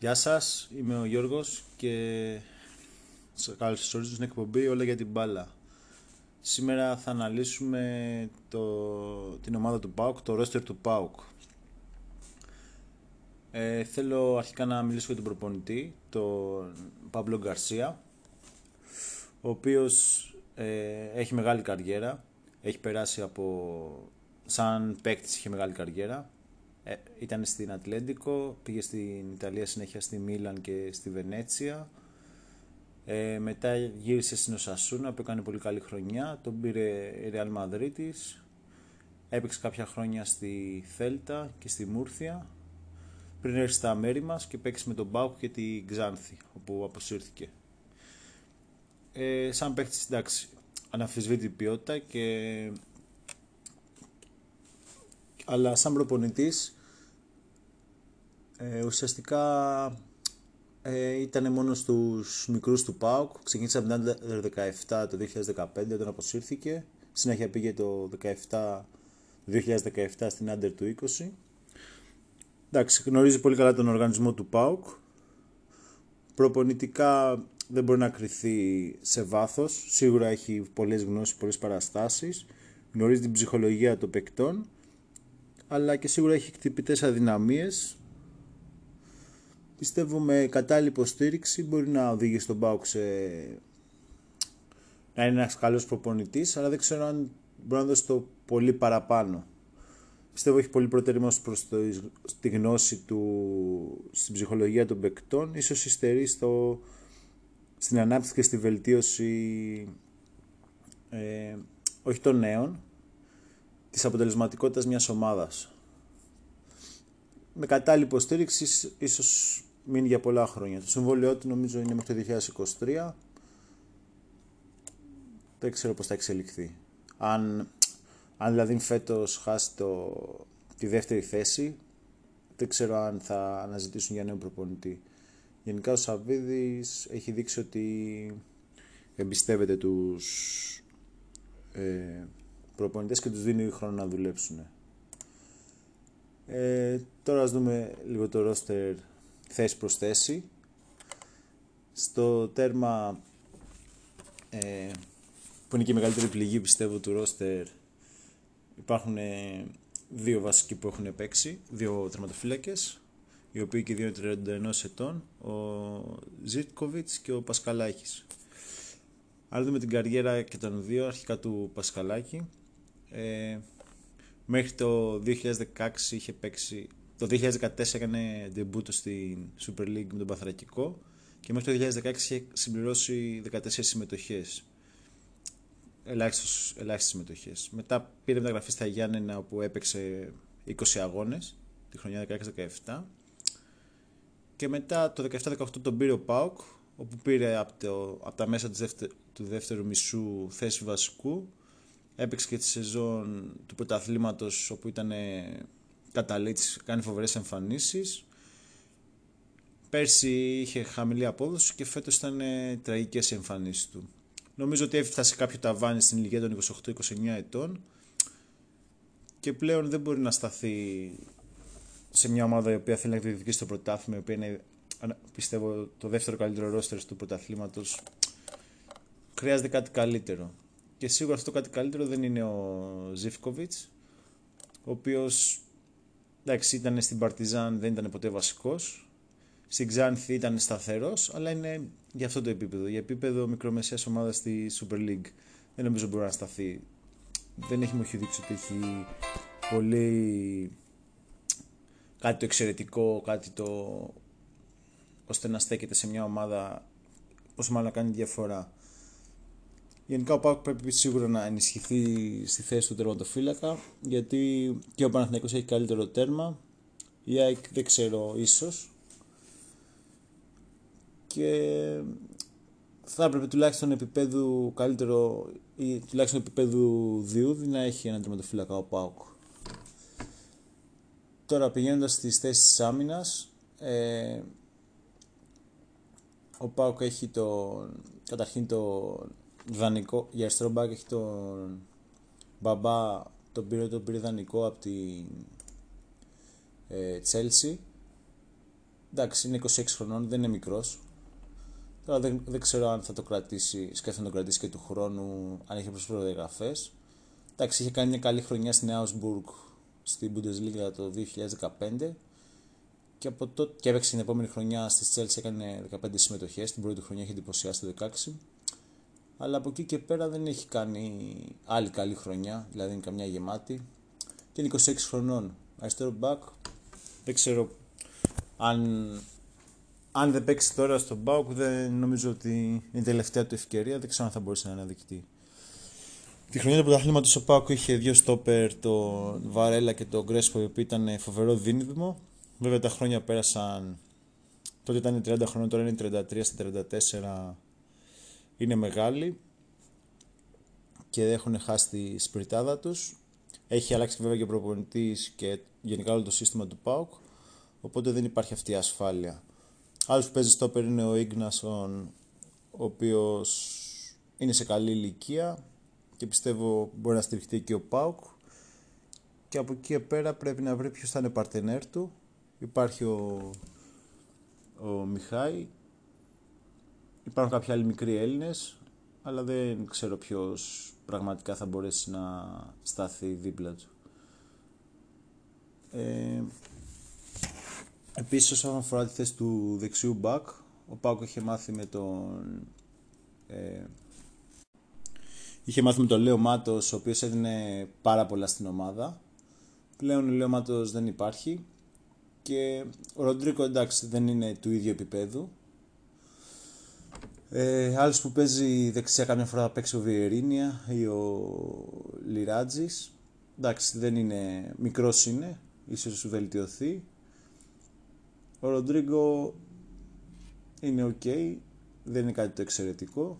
Γεια σας, είμαι ο Γιώργος και σας καλωσορίζω στην εκπομπή Όλα για την μπάλα. Σήμερα θα αναλύσουμε το, την ομάδα του ΠΑΟΚ, το ρόστερ του ΠΑΟΚ. Ε, θέλω αρχικά να μιλήσω για τον προπονητή, τον Παύλο Γκαρσία, ο οποίος ε, έχει μεγάλη καριέρα, έχει περάσει από... σαν παίκτης είχε μεγάλη καριέρα, ε, ήταν στην Ατλέντικο, πήγε στην Ιταλία συνέχεια στη Μίλαν και στη Βενέτσια. Ε, μετά γύρισε στην Οσασούνα που έκανε πολύ καλή χρονιά. Τον πήρε η Real Madrid Έπαιξε κάποια χρόνια στη Θέλτα και στη Μούρθια. Πριν έρθει στα μέρη μας και παίξει με τον Μπάουκ και τη Ξάνθη όπου αποσύρθηκε. Ε, σαν παίκτης εντάξει αναφυσβήτη ποιότητα και αλλά σαν προπονητής ε, ουσιαστικά ε, ήταν μόνος στους μικρούς του ΠΑΟΚ. Ξεκίνησε από την 17 το 2015 όταν αποσύρθηκε. Συνέχεια πήγε το 17, 2017 στην Under του 20. Εντάξει, γνωρίζει πολύ καλά τον οργανισμό του ΠΑΟΚ. Προπονητικά δεν μπορεί να κρυθεί σε βάθος. Σίγουρα έχει πολλές γνώσεις, πολλές παραστάσεις. Γνωρίζει την ψυχολογία των παικτών. Αλλά και σίγουρα έχει χτυπητές αδυναμίες. Πιστεύω με κατάλληλη υποστήριξη. Μπορεί να οδηγήσει τον Μπάουκ σε... να είναι ένας καλός προπονητής, αλλά δεν ξέρω αν μπορεί να δώσει το πολύ παραπάνω. Πιστεύω έχει πολύ προτεραιμό προς το, τη γνώση του στην ψυχολογία των παικτών, ίσως υστερεί στο, στην ανάπτυξη και στη βελτίωση ε, όχι των νέων, της αποτελεσματικότητας μιας ομάδας. Με κατάλληλη υποστήριξη ίσως μείνει για πολλά χρόνια. Το συμβόλαιό του νομίζω είναι μέχρι το 2023. Δεν ξέρω πώς θα εξελιχθεί. Αν, αν δηλαδή φέτος χάσει το, τη δεύτερη θέση, δεν ξέρω αν θα αναζητήσουν για νέο προπονητή. Γενικά ο Σαββίδης έχει δείξει ότι εμπιστεύεται τους ε, προπονητές και τους δίνει χρόνο να δουλέψουν. Ε, τώρα ας δούμε λίγο το roster θέση προς θέση. Στο τέρμα ε, που είναι και η μεγαλύτερη πληγή πιστεύω του ρόστερ υπάρχουν ε, δύο βασικοί που έχουν παίξει, δύο τερματοφύλακες οι οποίοι και δύο 31 ετών, ο Ζίτκοβιτς και ο Πασκαλάκης. Αν δούμε την καριέρα και των δύο, αρχικά του Πασκαλάκη, ε, μέχρι το 2016 είχε παίξει το 2014 έκανε ντεμπούτο στην Super League με τον Παθρακικό και μέχρι το 2016 είχε συμπληρώσει 14 συμμετοχές. Ελάχιστες, ελάχιστες συμμετοχές. Μετά πήρε μεταγραφή στα Γιάννενα όπου έπαιξε 20 αγώνες τη χρονιά 16-17 και μετά το 17-18 τον πήρε ο ΠΑΟΚ όπου πήρε από, το, από τα μέσα του δεύτερου μισού θέση βασικού έπαιξε και τη σεζόν του πρωταθλήματος όπου ήταν καταλήτης, κάνει φοβερές εμφανίσεις. Πέρσι είχε χαμηλή απόδοση και φέτος ήταν ε, τραγικές οι εμφανίσεις του. Νομίζω ότι έφτασε κάποιο ταβάνι στην ηλικία των 28-29 ετών και πλέον δεν μπορεί να σταθεί σε μια ομάδα η οποία θέλει να εκδικήσει στο πρωτάθλημα, η οποία είναι πιστεύω το δεύτερο καλύτερο ρόστερ του πρωταθλήματος. Χρειάζεται κάτι καλύτερο. Και σίγουρα αυτό το κάτι καλύτερο δεν είναι ο Ζιφκοβιτς, ο οποίος Εντάξει, ήταν στην Παρτιζάν, δεν ήταν ποτέ βασικός. Στην Ξάνθη ήταν σταθερός, αλλά είναι για αυτό το επίπεδο. Για επίπεδο μικρομεσαίας ομάδας στη Super League. Δεν νομίζω μπορεί να σταθεί. Δεν έχει μου δείξει ότι έχει πολύ κάτι το εξαιρετικό, κάτι το ώστε να στέκεται σε μια ομάδα όσο μάλλον να κάνει διαφορά. Γενικά ο Πάουκ πρέπει σίγουρα να ενισχυθεί στη θέση του τερματοφύλακα γιατί και ο Παναθηναϊκός έχει καλύτερο τέρμα. Η ΑΕΚ δεν ξέρω ίσως. Και θα έπρεπε τουλάχιστον επίπεδου καλύτερο ή τουλάχιστον επίπεδου διούδη να έχει ένα τερματοφύλακα ο Πάουκ. Τώρα πηγαίνοντας στις θέσεις της άμυνας ε, ο Πάουκ έχει το, καταρχήν το δανεικό, για αριστερό μπακ έχει τον Μπαμπά, τον πήρε, τον πήρε δανεικό από την ε, Chelsea εντάξει, είναι 26 χρονών, δεν είναι μικρός. Τώρα δεν, δεν ξέρω αν θα το κρατήσει, σκέφτεται να το κρατήσει και του χρόνου, αν έχει προσφέρει διαγραφέ. Εντάξει, είχε κάνει μια καλή χρονιά στην Augsburg στην Bundesliga το 2015 και, από τότε, και έπαιξε την επόμενη χρονιά στη Chelsea έκανε 15 συμμετοχές. Την πρώτη χρονιά είχε εντυπωσιάσει το 16. Αλλά από εκεί και πέρα δεν έχει κάνει άλλη καλή χρονιά, δηλαδή είναι καμιά γεμάτη. Και είναι 26 χρονών. Αριστερό back, δεν ξέρω αν, αν δεν παίξει τώρα στο Μπάουκ, δεν νομίζω ότι είναι η τελευταία του ευκαιρία. Δεν ξέρω αν θα μπορέσει να αναδεικτεί. Τη χρονιά του πρωταθλήματος ο Πάουκ είχε δύο στόπερ, το Βαρέλα και το Γκρέσπο, οι οποίοι ήταν φοβερό δίνδυμο. Βέβαια τα χρόνια πέρασαν. Τότε ήταν 30 χρόνια, τώρα είναι 33 στα 34. Είναι μεγάλοι και έχουν χάσει τη σπιρτάδα τους. Έχει αλλάξει βέβαια και ο προπονητής και γενικά όλο το σύστημα του ΠΑΟΚ. Οπότε δεν υπάρχει αυτή η ασφάλεια. Άλλος που παίζει στόπερ είναι ο Ίγνασον, ο οποίος είναι σε καλή ηλικία και πιστεύω μπορεί να στηριχτεί και ο Πάουκ. Και από εκεί και πέρα πρέπει να βρει ποιος θα είναι παρτενέρ του. Υπάρχει ο, ο Μιχάη. Υπάρχουν κάποιοι άλλοι μικροί Έλληνες, αλλά δεν ξέρω ποιος πραγματικά θα μπορέσει να στάθει δίπλα του. Ε, Επίσης όσον αφορά τη θέση του δεξιού μπακ, ο Πάκο είχε μάθει με τον... Ε, είχε μάθει με τον Λέο Μάτος, ο οποίος έδινε πάρα πολλά στην ομάδα. Πλέον ο Λέο Μάτος δεν υπάρχει και ο Ροντρίκο εντάξει δεν είναι του ίδιου επίπεδου. Ε, άλλος που παίζει δεξιά καμιά φορά θα παίξει ο Βιερίνια ή ο Λιράτζης. Εντάξει δεν είναι, μικρός είναι, ίσως σου βελτιωθεί. Ο Ροντρίγκο είναι ok, δεν είναι κάτι το εξαιρετικό.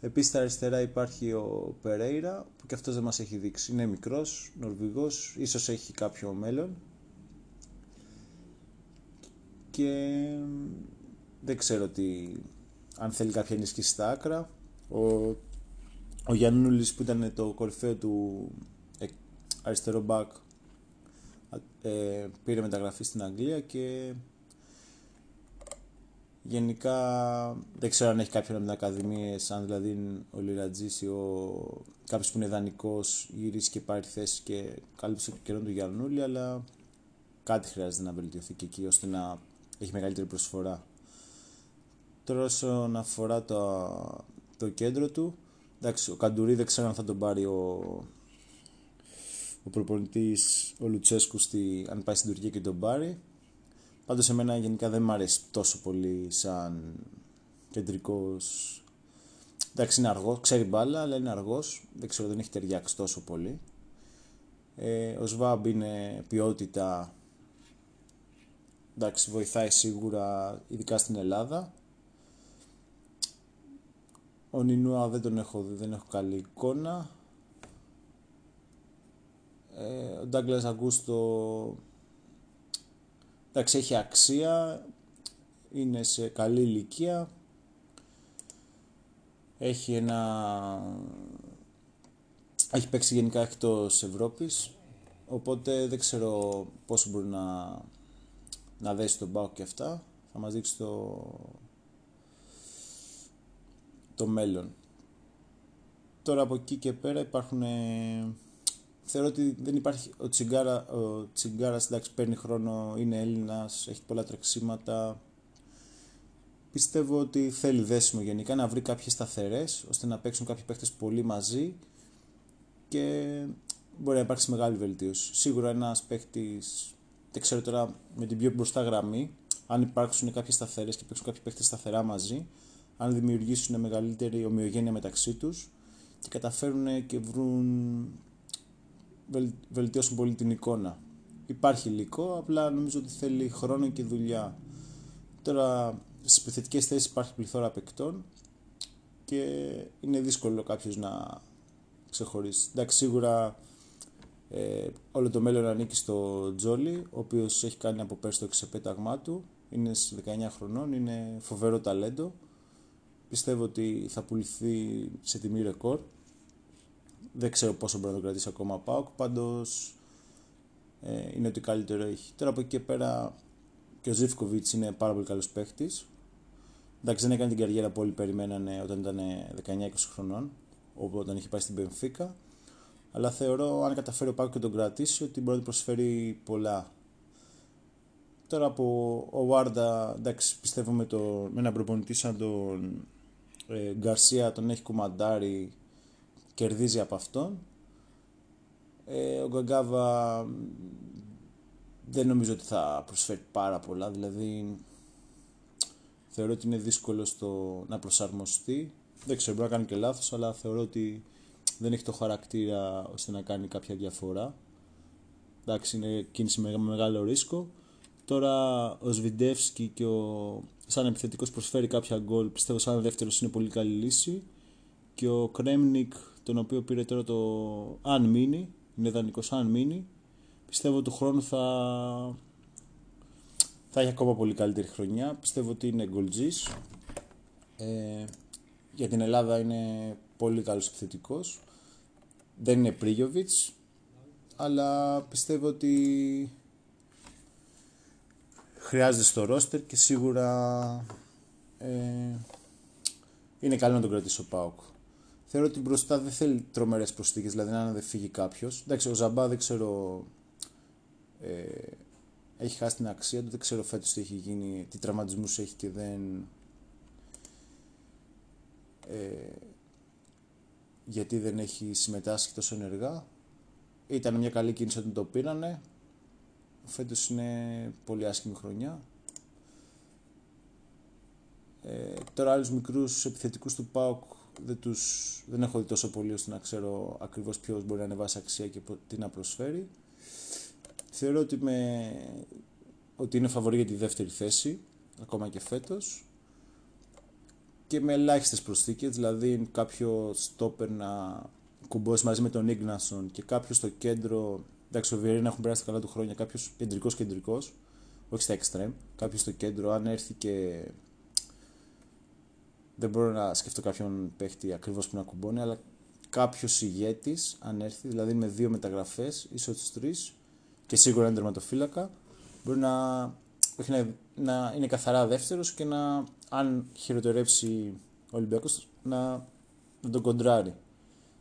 Επίσης στα αριστερά υπάρχει ο Περέιρα που και αυτός δεν μας έχει δείξει. Είναι μικρός, νορβηγός, ίσως έχει κάποιο μέλλον. Και δεν ξέρω τι, αν θέλει κάποια ενίσχυση στα άκρα. Ο, ο Γιάννουλης που ήταν το κορυφαίο του ε, αριστερό μπακ ε, πήρε μεταγραφή στην Αγγλία και γενικά δεν ξέρω αν έχει κάποιον από την Ακαδημία, αν δηλαδή ο Λιρατζής ή ο... κάποιος που είναι δανεικός γυρίσει και πάρει θέση και κάλυψε το καιρό του Γιαννούλη, αλλά κάτι χρειάζεται να βελτιωθεί και εκεί ώστε να έχει μεγαλύτερη προσφορά. Τώρα όσον αφορά το, το κέντρο του, εντάξει, ο Καντουρί δεν ξέρω αν θα τον πάρει ο, ο προπονητής ο Λουτσέσκου στη, αν πάει στην Τουρκία και τον πάρει. Πάντως εμένα γενικά δεν μου αρέσει τόσο πολύ σαν κεντρικός. Εντάξει, είναι αργός, ξέρει μπάλα, αλλά είναι αργός. Δεν ξέρω, δεν έχει ταιριάξει τόσο πολύ. Ε, ο Σβάμπ είναι ποιότητα. Εντάξει, βοηθάει σίγουρα, ειδικά στην Ελλάδα. Ο Νινούα δεν τον έχω δει, δεν έχω καλή εικόνα. Ε, ο Ντάγκλας Αγκούστο εντάξει έχει αξία, είναι σε καλή ηλικία, έχει ένα... έχει παίξει γενικά εκτός Ευρώπης, οπότε δεν ξέρω πόσο μπορεί να, να δέσει τον Πάο και αυτά. Θα μας δείξει το, το μέλλον. Τώρα από εκεί και πέρα υπάρχουν θεωρώ ότι δεν υπάρχει. Ο, Τσιγκάρα, ο Τσιγκάρας εντάξει, παίρνει χρόνο, είναι Έλληνας, έχει πολλά τρεξίματα. Πιστεύω ότι θέλει δέσιμο γενικά να βρει κάποιες σταθερές ώστε να παίξουν κάποιοι παίχτες πολύ μαζί και μπορεί να υπάρξει μεγάλη βελτίωση. Σίγουρα ένας παίχτη, δεν ξέρω τώρα με την πιο μπροστά γραμμή, αν υπάρξουν κάποιες σταθερές και παίξουν κάποιοι παίχτε σταθερά μαζί, αν δημιουργήσουν μεγαλύτερη ομοιογένεια μεταξύ τους και καταφέρουν και βρουν βελτιώσουν πολύ την εικόνα. Υπάρχει υλικό, απλά νομίζω ότι θέλει χρόνο και δουλειά. Τώρα στις επιθετικές θέσεις υπάρχει πληθώρα παικτών και είναι δύσκολο κάποιος να ξεχωρίσει. Εντάξει, σίγουρα ε, όλο το μέλλον ανήκει στο Τζόλι, ο οποίος έχει κάνει από πέρσι το ξεπέταγμά του. Είναι 19 χρονών, είναι φοβερό ταλέντο. Πιστεύω ότι θα πουληθεί σε τιμή ρεκόρ. Δεν ξέρω πόσο μπορεί να το κρατήσει ακόμα ο Πάοκ. Πάντως ε, είναι ότι καλύτερο έχει. Τώρα από εκεί και πέρα, και ο Ζήφκοβιτς είναι πάρα πολύ καλός παίχτης. Εντάξει, δεν έκανε την καριέρα που όλοι περιμένανε όταν ήταν 19-20 χρονών, όπου όταν είχε πάει στην Πενφύκα. Αλλά θεωρώ, αν καταφέρει ο Πάκο και τον κρατήσει, ότι μπορεί να προσφέρει πολλά. Τώρα από ο Βάρντα, εντάξει, πιστεύω με, το, με έναν προπονητή σαν τον ε, Γκαρσία, τον έχει κουμαντάρει, κερδίζει από αυτόν. Ε, ο Γκαγκάβα δεν νομίζω ότι θα προσφέρει πάρα πολλά, δηλαδή θεωρώ ότι είναι δύσκολο στο να προσαρμοστεί. Δεν ξέρω, μπορεί να κάνει και λάθος, αλλά θεωρώ ότι δεν έχει το χαρακτήρα ώστε να κάνει κάποια διαφορά. Εντάξει, είναι κίνηση με μεγάλο ρίσκο. Τώρα ο Σβιντεύσκι και ο σαν επιθετικός προσφέρει κάποια γκολ, πιστεύω σαν δεύτερος είναι πολύ καλή λύση. Και ο Κρέμνικ, τον οποίο πήρε τώρα το αν μείνει, είναι δανεικός αν μείνει, πιστεύω του χρόνου θα, θα έχει ακόμα πολύ καλύτερη χρονιά. Πιστεύω ότι είναι γκολτζής. Ε, για την Ελλάδα είναι πολύ καλός επιθετικός. Δεν είναι Πρίγιοβιτς, αλλά πιστεύω ότι χρειάζεται στο ρόστερ και σίγουρα ε, είναι καλό να τον κρατήσει ο Πάοκ. Θεωρώ ότι μπροστά δεν θέλει τρομερές προσθήκες, δηλαδή να δεν φύγει κάποιος. Εντάξει, ο Ζαμπά δεν ξέρω ε, έχει χάσει την αξία του, δεν ξέρω φέτος τι έχει γίνει, τι τραυματισμούς έχει και δεν... Ε, γιατί δεν έχει συμμετάσχει τόσο ενεργά. Ήταν μια καλή κίνηση όταν το πήρανε. Φέτος είναι πολύ άσχημη χρονιά. Ε, τώρα άλλους μικρούς επιθετικούς του ΠΑΟΚ δεν, τους, δεν έχω δει τόσο πολύ ώστε να ξέρω ακριβώς ποιος μπορεί να ανεβάσει αξία και τι να προσφέρει. Θεωρώ ότι, με, ότι είναι φαβορή για τη δεύτερη θέση, ακόμα και φέτος. Και με ελάχιστες προσθήκες, δηλαδή κάποιο στόπερ να κουμπώσει μαζί με τον Ίγνασον και κάποιο στο κέντρο. Εντάξει, ο Βιερίνα έχουν περάσει καλά του χρόνια. Κάποιος κεντρικός κεντρικός, όχι στα extreme. Κάποιος στο κέντρο, αν έρθει και. Δεν μπορώ να σκεφτώ κάποιον παίχτη ακριβώς που να κουμπώνει, αλλά κάποιος ηγέτης, αν έρθει, δηλαδή με δύο μεταγραφές, ίσω τις τρεις, και σίγουρα ένα τερματοφύλακα, μπορεί να, όχι να, να είναι καθαρά δεύτερος και να, αν χειροτερέψει ο Ολυμπιακός, να, να τον κοντράρει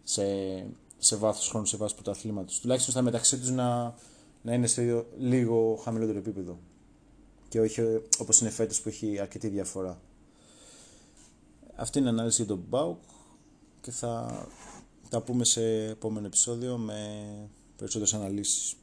σε, σε βάθος χρόνου, σε βάθος πρωταθλήματος. Τουλάχιστον στα μεταξύ τους να, να είναι σε λίγο χαμηλότερο επίπεδο. Και όχι όπως είναι φέτος που έχει αρκετή διαφορά. Αυτή είναι η ανάλυση για τον Μπάουκ και θα τα πούμε σε επόμενο επεισόδιο με περισσότερες αναλύσεις.